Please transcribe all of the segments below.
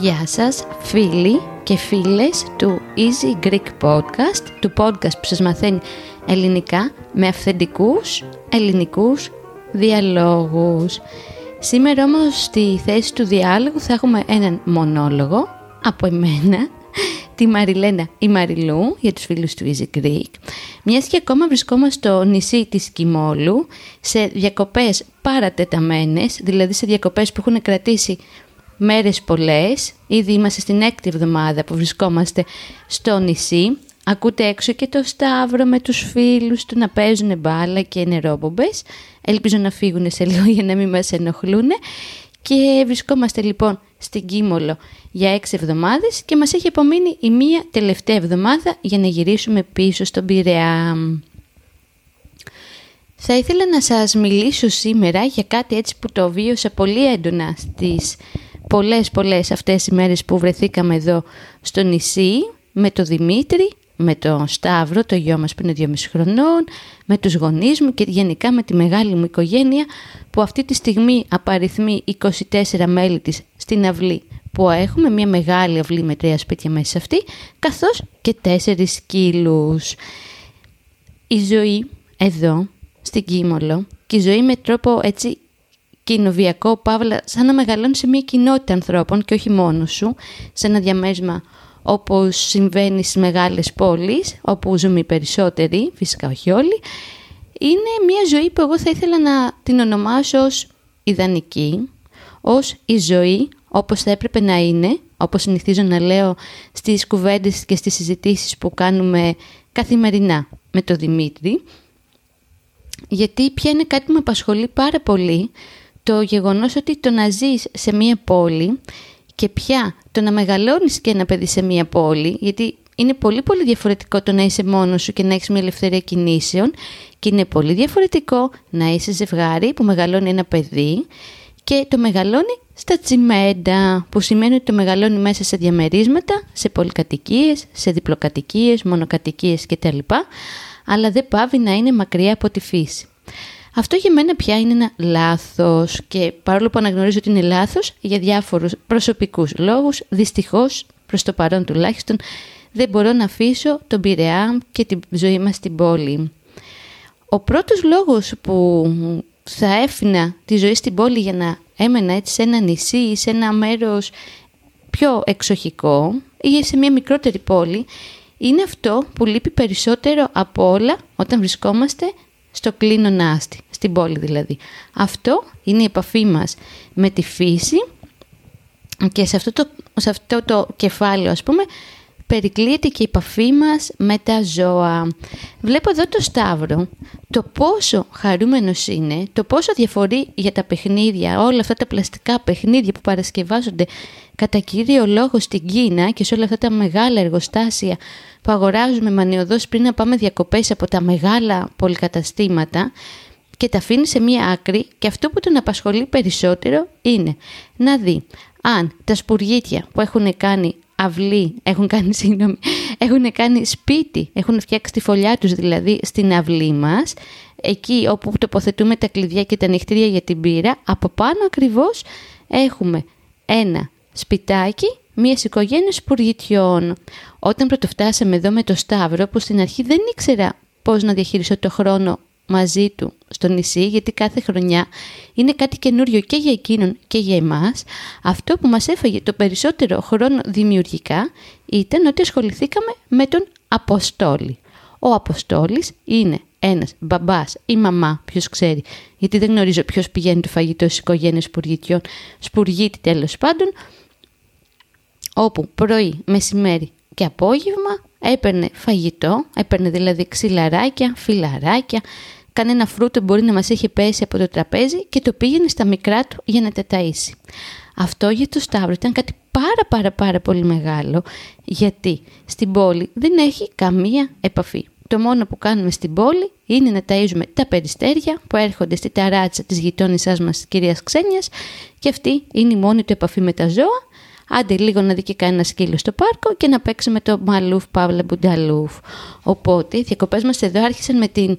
Γεια σας φίλοι και φίλες του Easy Greek Podcast, του podcast που σας μαθαίνει ελληνικά με αυθεντικούς ελληνικούς διαλόγους. Σήμερα όμως στη θέση του διάλογου θα έχουμε έναν μονόλογο από εμένα, τη Μαριλένα η Μαριλού για τους φίλους του Easy Greek. Μιας και ακόμα βρισκόμαστε στο νησί της Κιμόλου σε διακοπές παρατεταμένες, δηλαδή σε διακοπές που έχουν κρατήσει μέρες πολλές. Ήδη είμαστε στην έκτη εβδομάδα που βρισκόμαστε στο νησί. Ακούτε έξω και το Σταύρο με τους φίλους του να παίζουν μπάλα και νερόμπομπες. Ελπίζω να φύγουν σε λίγο για να μην μας ενοχλούν. Και βρισκόμαστε λοιπόν στην Κίμολο για έξι εβδομάδες και μας έχει απομείνει η μία τελευταία εβδομάδα για να γυρίσουμε πίσω στον Πειραιά. Θα ήθελα να σας μιλήσω σήμερα για κάτι έτσι που το βίωσα πολύ έντονα στις πολλές πολλές αυτές οι μέρες που βρεθήκαμε εδώ στο νησί με το Δημήτρη, με το Σταύρο, το γιο μας που είναι δυόμιση χρονών, με τους γονείς μου και γενικά με τη μεγάλη μου οικογένεια που αυτή τη στιγμή απαριθμεί 24 μέλη της στην αυλή που έχουμε, μια μεγάλη αυλή με τρία σπίτια μέσα σε αυτή, καθώς και τέσσερις σκύλους. Η ζωή εδώ, στην Κίμολο, και η ζωή με τρόπο έτσι κοινοβιακό, παύλα, σαν να μεγαλώνεις σε μια κοινότητα ανθρώπων και όχι μόνος σου, σε ένα διαμέσμα όπως συμβαίνει στις μεγάλες πόλεις, όπου ζούμε οι περισσότεροι, φυσικά όχι όλοι, είναι μια ζωή που εγώ θα ήθελα να την ονομάσω ως ιδανική, ως η ζωή όπως θα έπρεπε να είναι, όπως συνηθίζω να λέω στις κουβέντες και στις συζητήσεις που κάνουμε καθημερινά με τον Δημήτρη, γιατί πια είναι κάτι που με απασχολεί πάρα πολύ το γεγονός ότι το να ζεις σε μία πόλη και πια το να μεγαλώνεις και ένα παιδί σε μία πόλη, γιατί είναι πολύ πολύ διαφορετικό το να είσαι μόνος σου και να έχεις μια ελευθερία κινήσεων και είναι πολύ διαφορετικό να είσαι ζευγάρι που μεγαλώνει ένα παιδί και το μεγαλώνει στα τσιμέντα, που σημαίνει ότι το μεγαλώνει μέσα σε διαμερίσματα, σε πολυκατοικίες, σε διπλοκατοικίες, μονοκατοικίες κτλ. Αλλά δεν πάβει να είναι μακριά από τη φύση. Αυτό για μένα πια είναι ένα λάθος και παρόλο που αναγνωρίζω ότι είναι λάθος για διάφορους προσωπικούς λόγους, δυστυχώς προς το παρόν τουλάχιστον δεν μπορώ να αφήσω τον Πειραιά και τη ζωή μας στην πόλη. Ο πρώτος λόγος που θα έφυνα τη ζωή στην πόλη για να έμενα έτσι σε ένα νησί ή σε ένα μέρος πιο εξοχικό ή σε μια μικρότερη πόλη είναι αυτό που λείπει περισσότερο από όλα όταν βρισκόμαστε στο κλίνο νάστη, στην πόλη δηλαδή. Αυτό είναι η επαφή μας με τη φύση και σε αυτό το, σε αυτό το κεφάλαιο ας πούμε περικλείεται και η επαφή μας με τα ζώα. Βλέπω εδώ το Σταύρο, το πόσο χαρούμενος είναι, το πόσο διαφορεί για τα παιχνίδια, όλα αυτά τα πλαστικά παιχνίδια που παρασκευάζονται κατά κύριο λόγο στην Κίνα και σε όλα αυτά τα μεγάλα εργοστάσια που αγοράζουμε μανιωδώς πριν να πάμε διακοπές από τα μεγάλα πολυκαταστήματα και τα αφήνει σε μία άκρη και αυτό που τον απασχολεί περισσότερο είναι να δει αν τα σπουργίτια που έχουν κάνει αυλή, έχουν κάνει, συγγνώμη, έχουν κάνει σπίτι, έχουν φτιάξει τη φωλιά τους δηλαδή στην αυλή μας, εκεί όπου τοποθετούμε τα κλειδιά και τα νυχτήρια για την πύρα, από πάνω ακριβώς έχουμε ένα σπιτάκι μιας οικογένειας σπουργητιών. Όταν πρωτοφτάσαμε εδώ με το Σταύρο, που στην αρχή δεν ήξερα πώς να διαχειριστώ το χρόνο μαζί του στο νησί, γιατί κάθε χρονιά είναι κάτι καινούριο και για εκείνον και για εμάς, αυτό που μας έφαγε το περισσότερο χρόνο δημιουργικά ήταν ότι ασχοληθήκαμε με τον Αποστόλη. Ο Αποστόλης είναι ένας μπαμπάς ή μαμά, ποιος ξέρει, γιατί δεν γνωρίζω ποιος πηγαίνει το φαγητό στις οικογένειες σπουργητιών, σπουργίτη τέλος πάντων, όπου πρωί, μεσημέρι και απόγευμα έπαιρνε φαγητό, έπαιρνε δηλαδή ξυλαράκια, φιλαράκια, κανένα φρούτο μπορεί να μας έχει πέσει από το τραπέζι και το πήγαινε στα μικρά του για να τα ταΐσει. Αυτό για το Σταύρο ήταν κάτι πάρα πάρα πάρα πολύ μεγάλο γιατί στην πόλη δεν έχει καμία επαφή. το μόνο που κάνουμε στην πόλη είναι να ταΐζουμε τα περιστέρια που έρχονται στη ταράτσα της γειτόνισσάς μας της κυρίας Ξένιας και αυτή είναι η μόνη του επαφή με τα ζώα. Άντε λίγο να δει και κανένα σκύλο στο πάρκο και να παίξουμε το Μαλούφ Παύλα Μπουνταλούφ. Οπότε οι διακοπές μας εδώ άρχισαν με την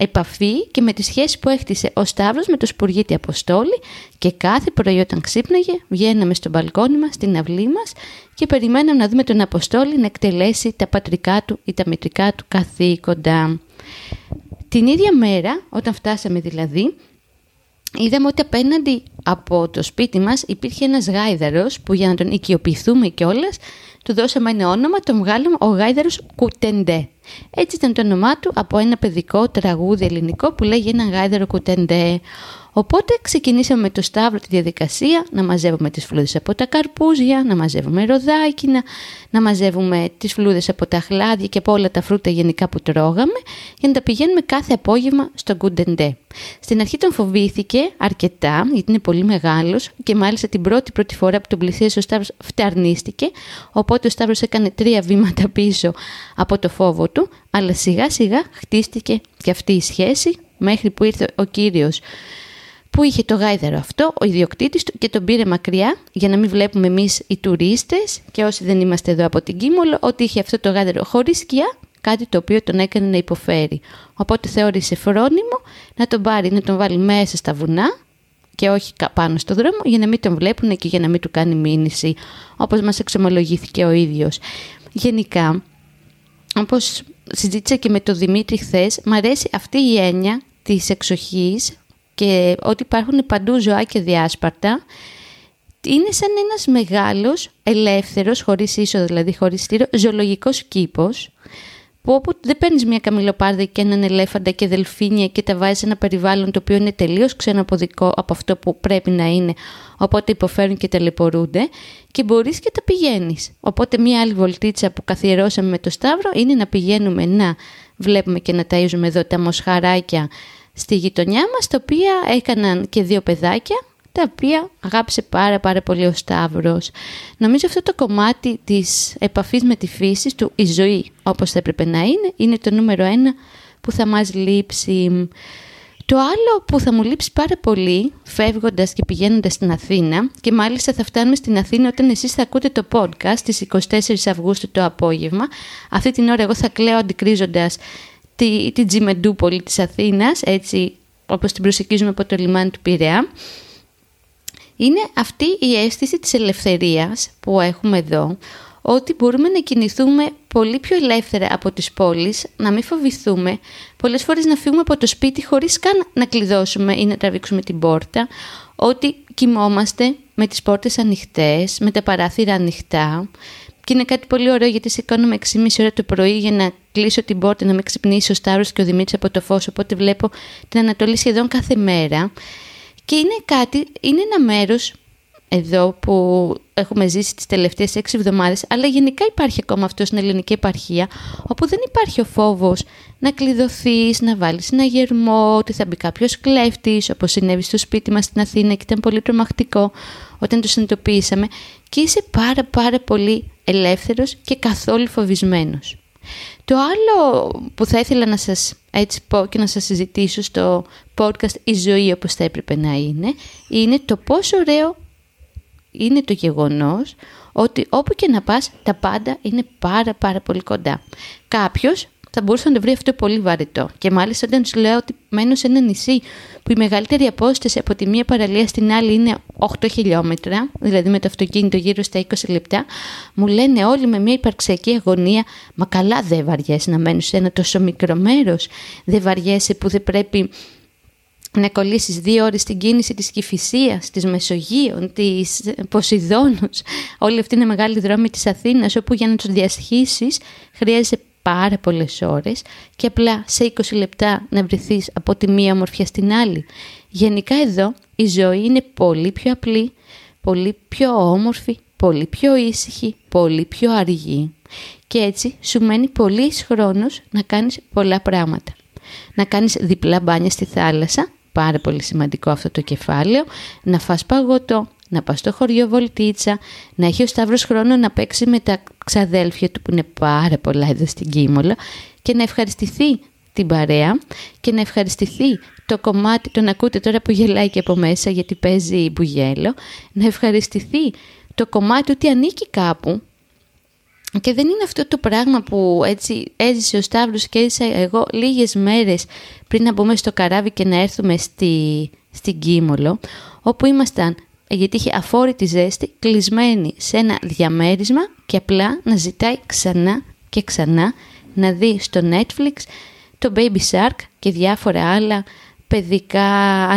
επαφή και με τη σχέση που έχτισε ο Σταύρος με το Σπουργίτη Αποστόλη και κάθε πρωί όταν ξύπναγε βγαίναμε στο μπαλκόνι μας, στην αυλή μας και περιμέναμε να δούμε τον Αποστόλη να εκτελέσει τα πατρικά του ή τα μετρικά του καθήκοντα. Την ίδια μέρα, όταν φτάσαμε δηλαδή, είδαμε ότι απέναντι από το σπίτι μας υπήρχε ένας γάιδαρος που για να τον οικειοποιηθούμε κιόλας του δώσαμε ένα όνομα, τον βγάλαμε ο γάιδαρος Κουτεντέ. Έτσι ήταν το όνομά του από ένα παιδικό τραγούδι ελληνικό που λέγει ένα γάιδαρο Κουτεντέ. Οπότε ξεκινήσαμε με το Σταύρο τη διαδικασία να μαζεύουμε τις φλούδες από τα καρπούζια, να μαζεύουμε ροδάκινα, να μαζεύουμε τις φλούδες από τα χλάδια και από όλα τα φρούτα γενικά που τρώγαμε για να τα πηγαίνουμε κάθε απόγευμα στο Γκουντεντέ. Στην αρχή τον φοβήθηκε αρκετά γιατί είναι πολύ μεγάλος και μάλιστα την πρώτη πρώτη φορά που τον πλησίασε ο Σταύρος φταρνίστηκε οπότε ο Σταύρος έκανε τρία βήματα πίσω από το φόβο του αλλά σιγά σιγά χτίστηκε και αυτή η σχέση μέχρι που ήρθε ο κύριος που είχε το γάιδαρο αυτό, ο ιδιοκτήτης του και τον πήρε μακριά για να μην βλέπουμε εμείς οι τουρίστες και όσοι δεν είμαστε εδώ από την Κίμολο ότι είχε αυτό το γάιδαρο χωρίς σκιά, κάτι το οποίο τον έκανε να υποφέρει. Οπότε θεώρησε φρόνιμο να τον πάρει, να τον βάλει μέσα στα βουνά και όχι πάνω στο δρόμο για να μην τον βλέπουν και για να μην του κάνει μήνυση, όπως μας εξομολογήθηκε ο ίδιος. Γενικά, όπως συζήτησα και με τον Δημήτρη χθες, μου αρέσει αυτή η έννοια της εξοχής και ότι υπάρχουν παντού ζωά και διάσπαρτα, είναι σαν ένας μεγάλος, ελεύθερος, χωρίς ίσο δηλαδή, χωρίς στήρο, ζωολογικός κήπος, που όπου δεν παίρνεις μια καμιλοπάρδα και έναν ελέφαντα και δελφίνια και τα βάζεις σε ένα περιβάλλον το οποίο είναι τελείως ξένο από, δικό, από αυτό που πρέπει να είναι, οπότε υποφέρουν και ταλαιπωρούνται και μπορείς και τα πηγαίνεις. Οπότε μια άλλη βολτίτσα που καθιερώσαμε με το Σταύρο είναι να πηγαίνουμε να βλέπουμε και να ταΐζουμε εδώ τα μοσχαράκια στη γειτονιά μας, τα οποία έκαναν και δύο παιδάκια, τα οποία αγάπησε πάρα πάρα πολύ ο Σταύρος. Νομίζω αυτό το κομμάτι της επαφής με τη φύση του, η ζωή όπως θα έπρεπε να είναι, είναι το νούμερο ένα που θα μας λείψει. Το άλλο που θα μου λείψει πάρα πολύ φεύγοντας και πηγαίνοντας στην Αθήνα και μάλιστα θα φτάνουμε στην Αθήνα όταν εσείς θα ακούτε το podcast στις 24 Αυγούστου το απόγευμα. Αυτή την ώρα εγώ θα κλαίω αντικρίζοντας τη, τη Τζιμεντούπολη της Αθήνας, έτσι όπως την προσεκίζουμε από το λιμάνι του Πειραιά, είναι αυτή η αίσθηση της ελευθερίας που έχουμε εδώ, ότι μπορούμε να κινηθούμε πολύ πιο ελεύθερα από τις πόλεις, να μην φοβηθούμε, πολλές φορές να φύγουμε από το σπίτι χωρίς καν να κλειδώσουμε ή να τραβήξουμε την πόρτα, ότι κοιμόμαστε με τις πόρτες ανοιχτές, με τα παράθυρα ανοιχτά, και είναι κάτι πολύ ωραίο γιατί σηκώνομαι 6,5 ώρα το πρωί για να κλείσω την πόρτα, να με ξυπνήσει ο Σταύρο και ο Δημήτρης από το φως. Οπότε βλέπω την Ανατολή σχεδόν κάθε μέρα. Και είναι κάτι, είναι ένα μέρος εδώ που έχουμε ζήσει τις τελευταίες έξι εβδομάδες, αλλά γενικά υπάρχει ακόμα αυτό στην ελληνική επαρχία, όπου δεν υπάρχει ο φόβος να κλειδωθείς, να βάλεις ένα γερμό, ότι θα μπει κάποιος κλέφτης, όπως συνέβη στο σπίτι μας στην Αθήνα και ήταν πολύ τρομακτικό όταν το συνειδητοποίησαμε και είσαι πάρα πάρα πολύ ελεύθερος και καθόλου φοβισμένος. Το άλλο που θα ήθελα να σας έτσι πω και να σας συζητήσω στο podcast «Η ζωή όπως θα έπρεπε να είναι» είναι το πόσο ωραίο είναι το γεγονός ότι όπου και να πας τα πάντα είναι πάρα πάρα πολύ κοντά. Κάποιος θα μπορούσε να το βρει αυτό πολύ βαρετό. Και μάλιστα όταν σου λέω ότι μένω σε ένα νησί που η μεγαλύτερη απόσταση από τη μία παραλία στην άλλη είναι 8 χιλιόμετρα, δηλαδή με το αυτοκίνητο γύρω στα 20 λεπτά, μου λένε όλοι με μια υπαρξιακή αγωνία, μα καλά δεν βαριέσαι να μένεις σε ένα τόσο μικρό μέρος, δεν βαριέσαι που δεν πρέπει να κολλήσεις δύο ώρες στην κίνηση της Κηφισίας, της Μεσογείων, της Ποσειδόνους, όλη αυτή είναι μεγάλη δρόμη της Αθήνας, όπου για να τους διασχίσεις χρειάζεσαι πάρα πολλές ώρες και απλά σε 20 λεπτά να βρεθείς από τη μία ομορφιά στην άλλη. Γενικά εδώ η ζωή είναι πολύ πιο απλή, πολύ πιο όμορφη, πολύ πιο ήσυχη, πολύ πιο αργή. Και έτσι σου μένει πολύς χρόνος να κάνεις πολλά πράγματα. Να κάνεις διπλά μπάνια στη θάλασσα, πάρα πολύ σημαντικό αυτό το κεφάλαιο, να φας παγωτό, να πας στο χωριό Βολτίτσα, να έχει ο Σταύρος χρόνο να παίξει με τα ξαδέλφια του που είναι πάρα πολλά εδώ στην Κίμολο και να ευχαριστηθεί την παρέα και να ευχαριστηθεί το κομμάτι, τον ακούτε τώρα που γελάει και από μέσα γιατί παίζει μπουγέλο, να ευχαριστηθεί το κομμάτι ότι ανήκει κάπου και δεν είναι αυτό το πράγμα που έτσι έζησε ο Σταύρος και έζησα εγώ λίγες μέρες πριν να μπούμε στο καράβι και να έρθουμε στη, στην Κίμολο, όπου ήμασταν, γιατί είχε αφόρητη ζέστη, κλεισμένοι σε ένα διαμέρισμα και απλά να ζητάει ξανά και ξανά να δει στο Netflix το Baby Shark και διάφορα άλλα παιδικά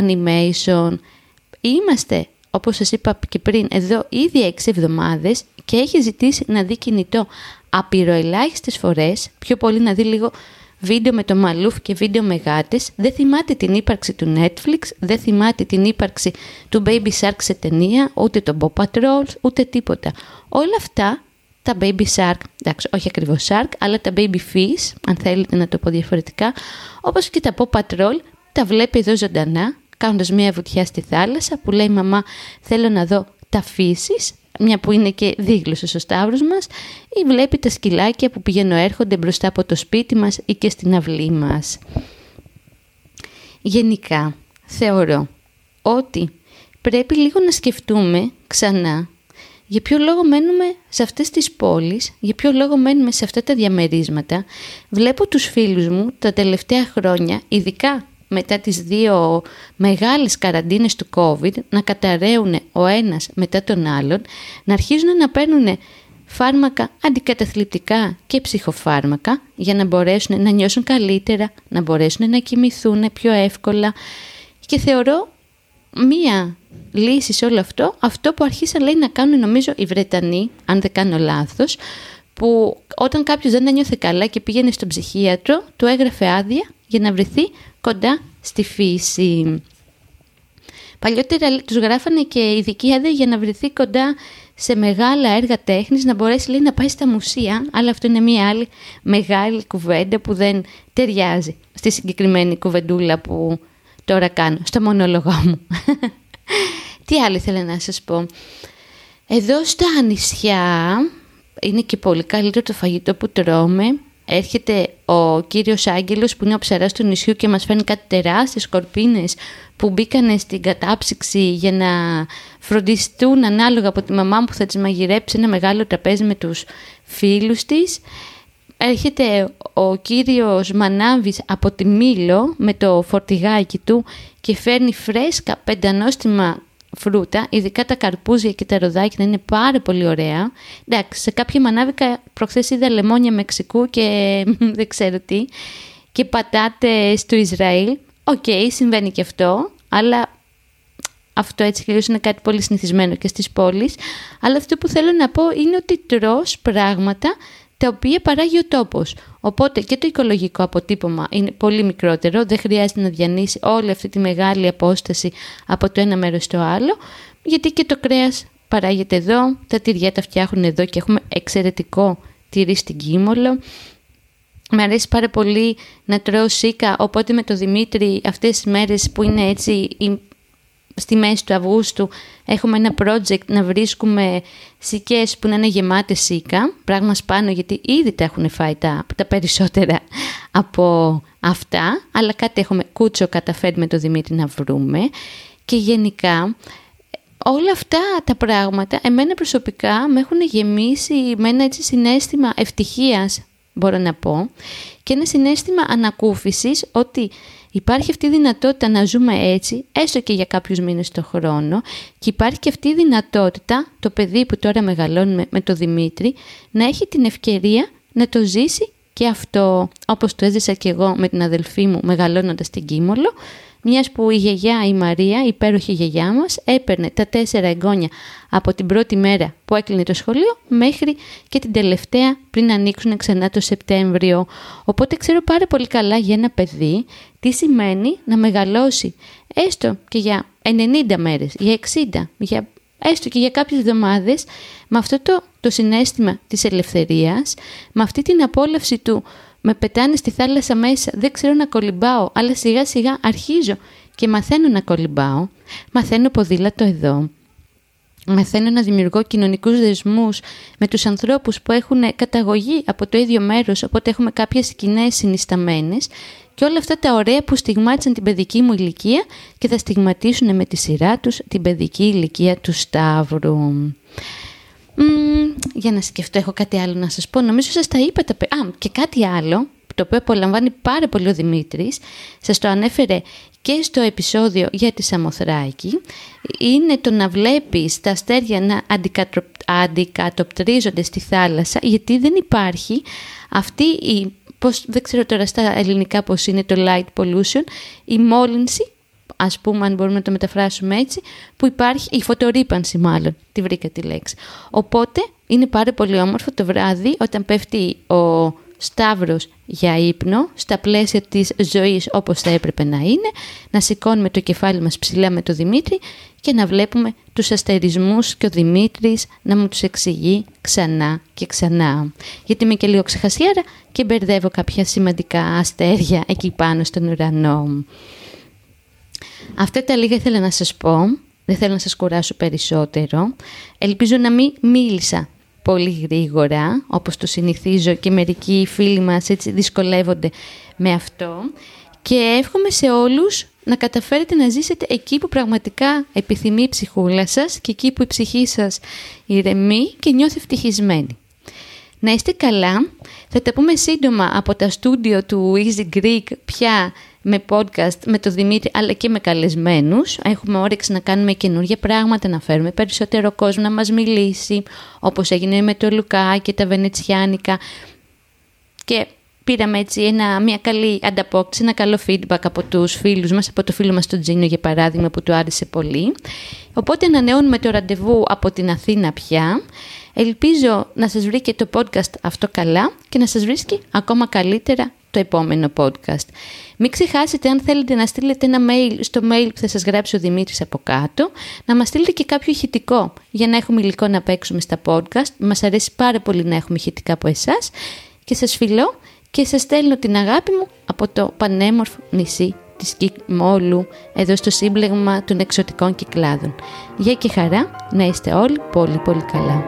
animation. Είμαστε, όπως σας είπα και πριν, εδώ ήδη έξι εβδομάδες και έχει ζητήσει να δει κινητό. Απειροελάχιστες φορές, πιο πολύ να δει λίγο βίντεο με το Μαλούφ και βίντεο με γάτες, δεν θυμάται την ύπαρξη του Netflix, δεν θυμάται την ύπαρξη του Baby Shark σε ταινία, ούτε το Bob Patrol, ούτε τίποτα. Όλα αυτά τα baby shark, εντάξει όχι ακριβώς shark, αλλά τα baby fish, αν θέλετε να το πω διαφορετικά, όπως και τα Paw Patrol, τα βλέπει εδώ ζωντανά, κάνοντας μια βουτιά στη θάλασσα που λέει «Μαμά, θέλω να δω τα φύσεις», μια που είναι και δίγλωσος ο Σταύρος μας, ή βλέπει τα σκυλάκια που πηγαίνουν έρχονται μπροστά από το σπίτι μας ή και στην αυλή μας. Γενικά, θεωρώ ότι πρέπει λίγο να σκεφτούμε ξανά για ποιο λόγο μένουμε σε αυτές τις πόλεις, για ποιο λόγο μένουμε σε αυτά τα διαμερίσματα. Βλέπω τους φίλους μου τα τελευταία χρόνια, ειδικά μετά τις δύο μεγάλες καραντίνες του COVID, να καταραίουν ο ένας μετά τον άλλον, να αρχίζουν να παίρνουν φάρμακα αντικαταθλιπτικά και ψυχοφάρμακα για να μπορέσουν να νιώσουν καλύτερα, να μπορέσουν να κοιμηθούν πιο εύκολα. Και θεωρώ μία λύση σε όλο αυτό, αυτό που αρχίσαν λέει να κάνουν νομίζω οι Βρετανοί, αν δεν κάνω λάθος, που όταν κάποιος δεν ένιωθε καλά και πήγαινε στον ψυχίατρο, του έγραφε άδεια για να βρεθεί κοντά στη φύση. Παλιότερα τους γράφανε και ειδική άδεια για να βρεθεί κοντά σε μεγάλα έργα τέχνης, να μπορέσει λέει, να πάει στα μουσεία, αλλά αυτό είναι μια άλλη μεγάλη κουβέντα που δεν ταιριάζει στη συγκεκριμένη κουβεντούλα που τώρα κάνω, στο μονόλογό μου. Τι άλλο ήθελα να σας πω. Εδώ στα νησιά είναι και πολύ καλύτερο το φαγητό που τρώμε. Έρχεται ο κύριος Άγγελος που είναι ο ψαράς του νησιού και μας φέρνει κάτι τεράστιες σκορπίνες που μπήκανε στην κατάψυξη για να φροντιστούν ανάλογα από τη μαμά μου που θα τις μαγειρέψει ένα μεγάλο τραπέζι με τους φίλους της. Έρχεται ο κύριος Μανάβης από τη Μήλο με το φορτηγάκι του και φέρνει φρέσκα πεντανόστιμα φρούτα, ειδικά τα καρπούζια και τα ροδάκια να είναι πάρα πολύ ωραία. Εντάξει, σε κάποια μανάβικα προχθές είδα λεμόνια Μεξικού και δεν ξέρω τι και πατάτες του Ισραήλ. OK, okay, συμβαίνει και αυτό, αλλά αυτό έτσι και είναι κάτι πολύ συνηθισμένο και στις πόλεις. Αλλά αυτό που θέλω να πω είναι ότι τρως πράγματα τα οποία παράγει ο τόπος. Οπότε και το οικολογικό αποτύπωμα είναι πολύ μικρότερο, δεν χρειάζεται να διανύσει όλη αυτή τη μεγάλη απόσταση από το ένα μέρος στο άλλο, γιατί και το κρέας παράγεται εδώ, τα τυριά τα φτιάχνουν εδώ και έχουμε εξαιρετικό τυρί στην Κίμολο. Με αρέσει πάρα πολύ να τρώω σίκα, οπότε με το Δημήτρη αυτές τις μέρες που είναι έτσι στη μέση του Αυγούστου έχουμε ένα project να βρίσκουμε σικές που να είναι γεμάτες σίκα, πράγμα σπάνιο γιατί ήδη τα έχουν φάει τα, τα περισσότερα από αυτά, αλλά κάτι έχουμε κούτσο καταφέρει με το Δημήτρη να βρούμε. Και γενικά όλα αυτά τα πράγματα εμένα προσωπικά με έχουν γεμίσει με ένα έτσι συνέστημα ευτυχίας μπορώ να πω και ένα συνέστημα ανακούφισης ότι Υπάρχει αυτή η δυνατότητα να ζούμε έτσι, έστω και για κάποιους μήνες το χρόνο και υπάρχει και αυτή η δυνατότητα το παιδί που τώρα μεγαλώνουμε με το Δημήτρη να έχει την ευκαιρία να το ζήσει και αυτό όπως το έζησα και εγώ με την αδελφή μου μεγαλώνοντας στην Κίμολο μιας που η γιαγιά η Μαρία, η υπέροχη γιαγιά μας, έπαιρνε τα τέσσερα εγγόνια από την πρώτη μέρα που έκλεινε το σχολείο μέχρι και την τελευταία πριν ανοίξουν ξανά το Σεπτέμβριο. Οπότε ξέρω πάρα πολύ καλά για ένα παιδί τι σημαίνει να μεγαλώσει έστω και για 90 μέρες, για 60, για έστω και για κάποιες εβδομάδες με αυτό το, το συνέστημα της ελευθερίας, με αυτή την απόλαυση του με πετάνε στη θάλασσα μέσα, δεν ξέρω να κολυμπάω, αλλά σιγά σιγά αρχίζω και μαθαίνω να κολυμπάω, μαθαίνω ποδήλατο εδώ. Μαθαίνω να δημιουργώ κοινωνικούς δεσμούς με τους ανθρώπους που έχουν καταγωγή από το ίδιο μέρος, οπότε έχουμε κάποιες κοινέ συνισταμένες και όλα αυτά τα ωραία που στιγμάτισαν την παιδική μου ηλικία και θα στιγματίσουν με τη σειρά τους την παιδική ηλικία του Σταύρου. Για να σκεφτώ, έχω κάτι άλλο να σας πω. Νομίζω σας τα είπα τα... Α, και κάτι άλλο, το οποίο απολαμβάνει πάρα πολύ ο Δημήτρης, σας το ανέφερε και στο επεισόδιο για τη Σαμοθράκη, είναι το να βλέπεις τα αστέρια να αντικατοπτρίζονται στη θάλασσα, γιατί δεν υπάρχει αυτή η πώς, δεν ξέρω τώρα στα ελληνικά πώς είναι το light pollution, η μόλυνση, ας πούμε αν μπορούμε να το μεταφράσουμε έτσι, που υπάρχει, η φωτορύπανση μάλλον, τη βρήκα τη λέξη. Οπότε είναι πάρα πολύ όμορφο το βράδυ όταν πέφτει ο Σταύρος για ύπνο, στα πλαίσια της ζωής όπως θα έπρεπε να είναι, να σηκώνουμε το κεφάλι μας ψηλά με το Δημήτρη και να βλέπουμε τους αστερισμούς και ο Δημήτρης να μου τους εξηγεί ξανά και ξανά. Γιατί είμαι και λίγο ξεχασιέρα και μπερδεύω κάποια σημαντικά αστέρια εκεί πάνω στον ουρανό. Αυτά τα λίγα ήθελα να σας πω. Δεν θέλω να σας κουράσω περισσότερο. Ελπίζω να μην μίλησα πολύ γρήγορα, όπως το συνηθίζω και μερικοί φίλοι μας έτσι δυσκολεύονται με αυτό. Και εύχομαι σε όλους να καταφέρετε να ζήσετε εκεί που πραγματικά επιθυμεί η ψυχούλα σας και εκεί που η ψυχή σας ηρεμεί και νιώθει ευτυχισμένη. Να είστε καλά. Θα τα πούμε σύντομα από τα στούντιο του Easy Greek πια με podcast με τον Δημήτρη αλλά και με καλεσμένους. Έχουμε όρεξη να κάνουμε καινούργια πράγματα, να φέρουμε περισσότερο κόσμο να μας μιλήσει, όπως έγινε με το Λουκά και τα Βενετσιάνικα. Και πήραμε έτσι ένα, μια καλή ανταπόκριση, ένα καλό feedback από τους φίλους μας, από το φίλο μας τον Τζίνο για παράδειγμα που του άρεσε πολύ. Οπότε ανανεώνουμε το ραντεβού από την Αθήνα πια. Ελπίζω να σας βρει και το podcast αυτό καλά και να σας βρίσκει ακόμα καλύτερα το επόμενο podcast. Μην ξεχάσετε αν θέλετε να στείλετε ένα mail στο mail που θα σας γράψει ο Δημήτρης από κάτω, να μας στείλετε και κάποιο ηχητικό για να έχουμε υλικό να παίξουμε στα podcast. Μας αρέσει πάρα πολύ να έχουμε ηχητικά από εσάς και σας φιλώ και σας στέλνω την αγάπη μου από το πανέμορφο νησί της Κιμόλου εδώ στο σύμπλεγμα των εξωτικών κυκλάδων. Γεια και χαρά, να είστε όλοι πολύ πολύ καλά.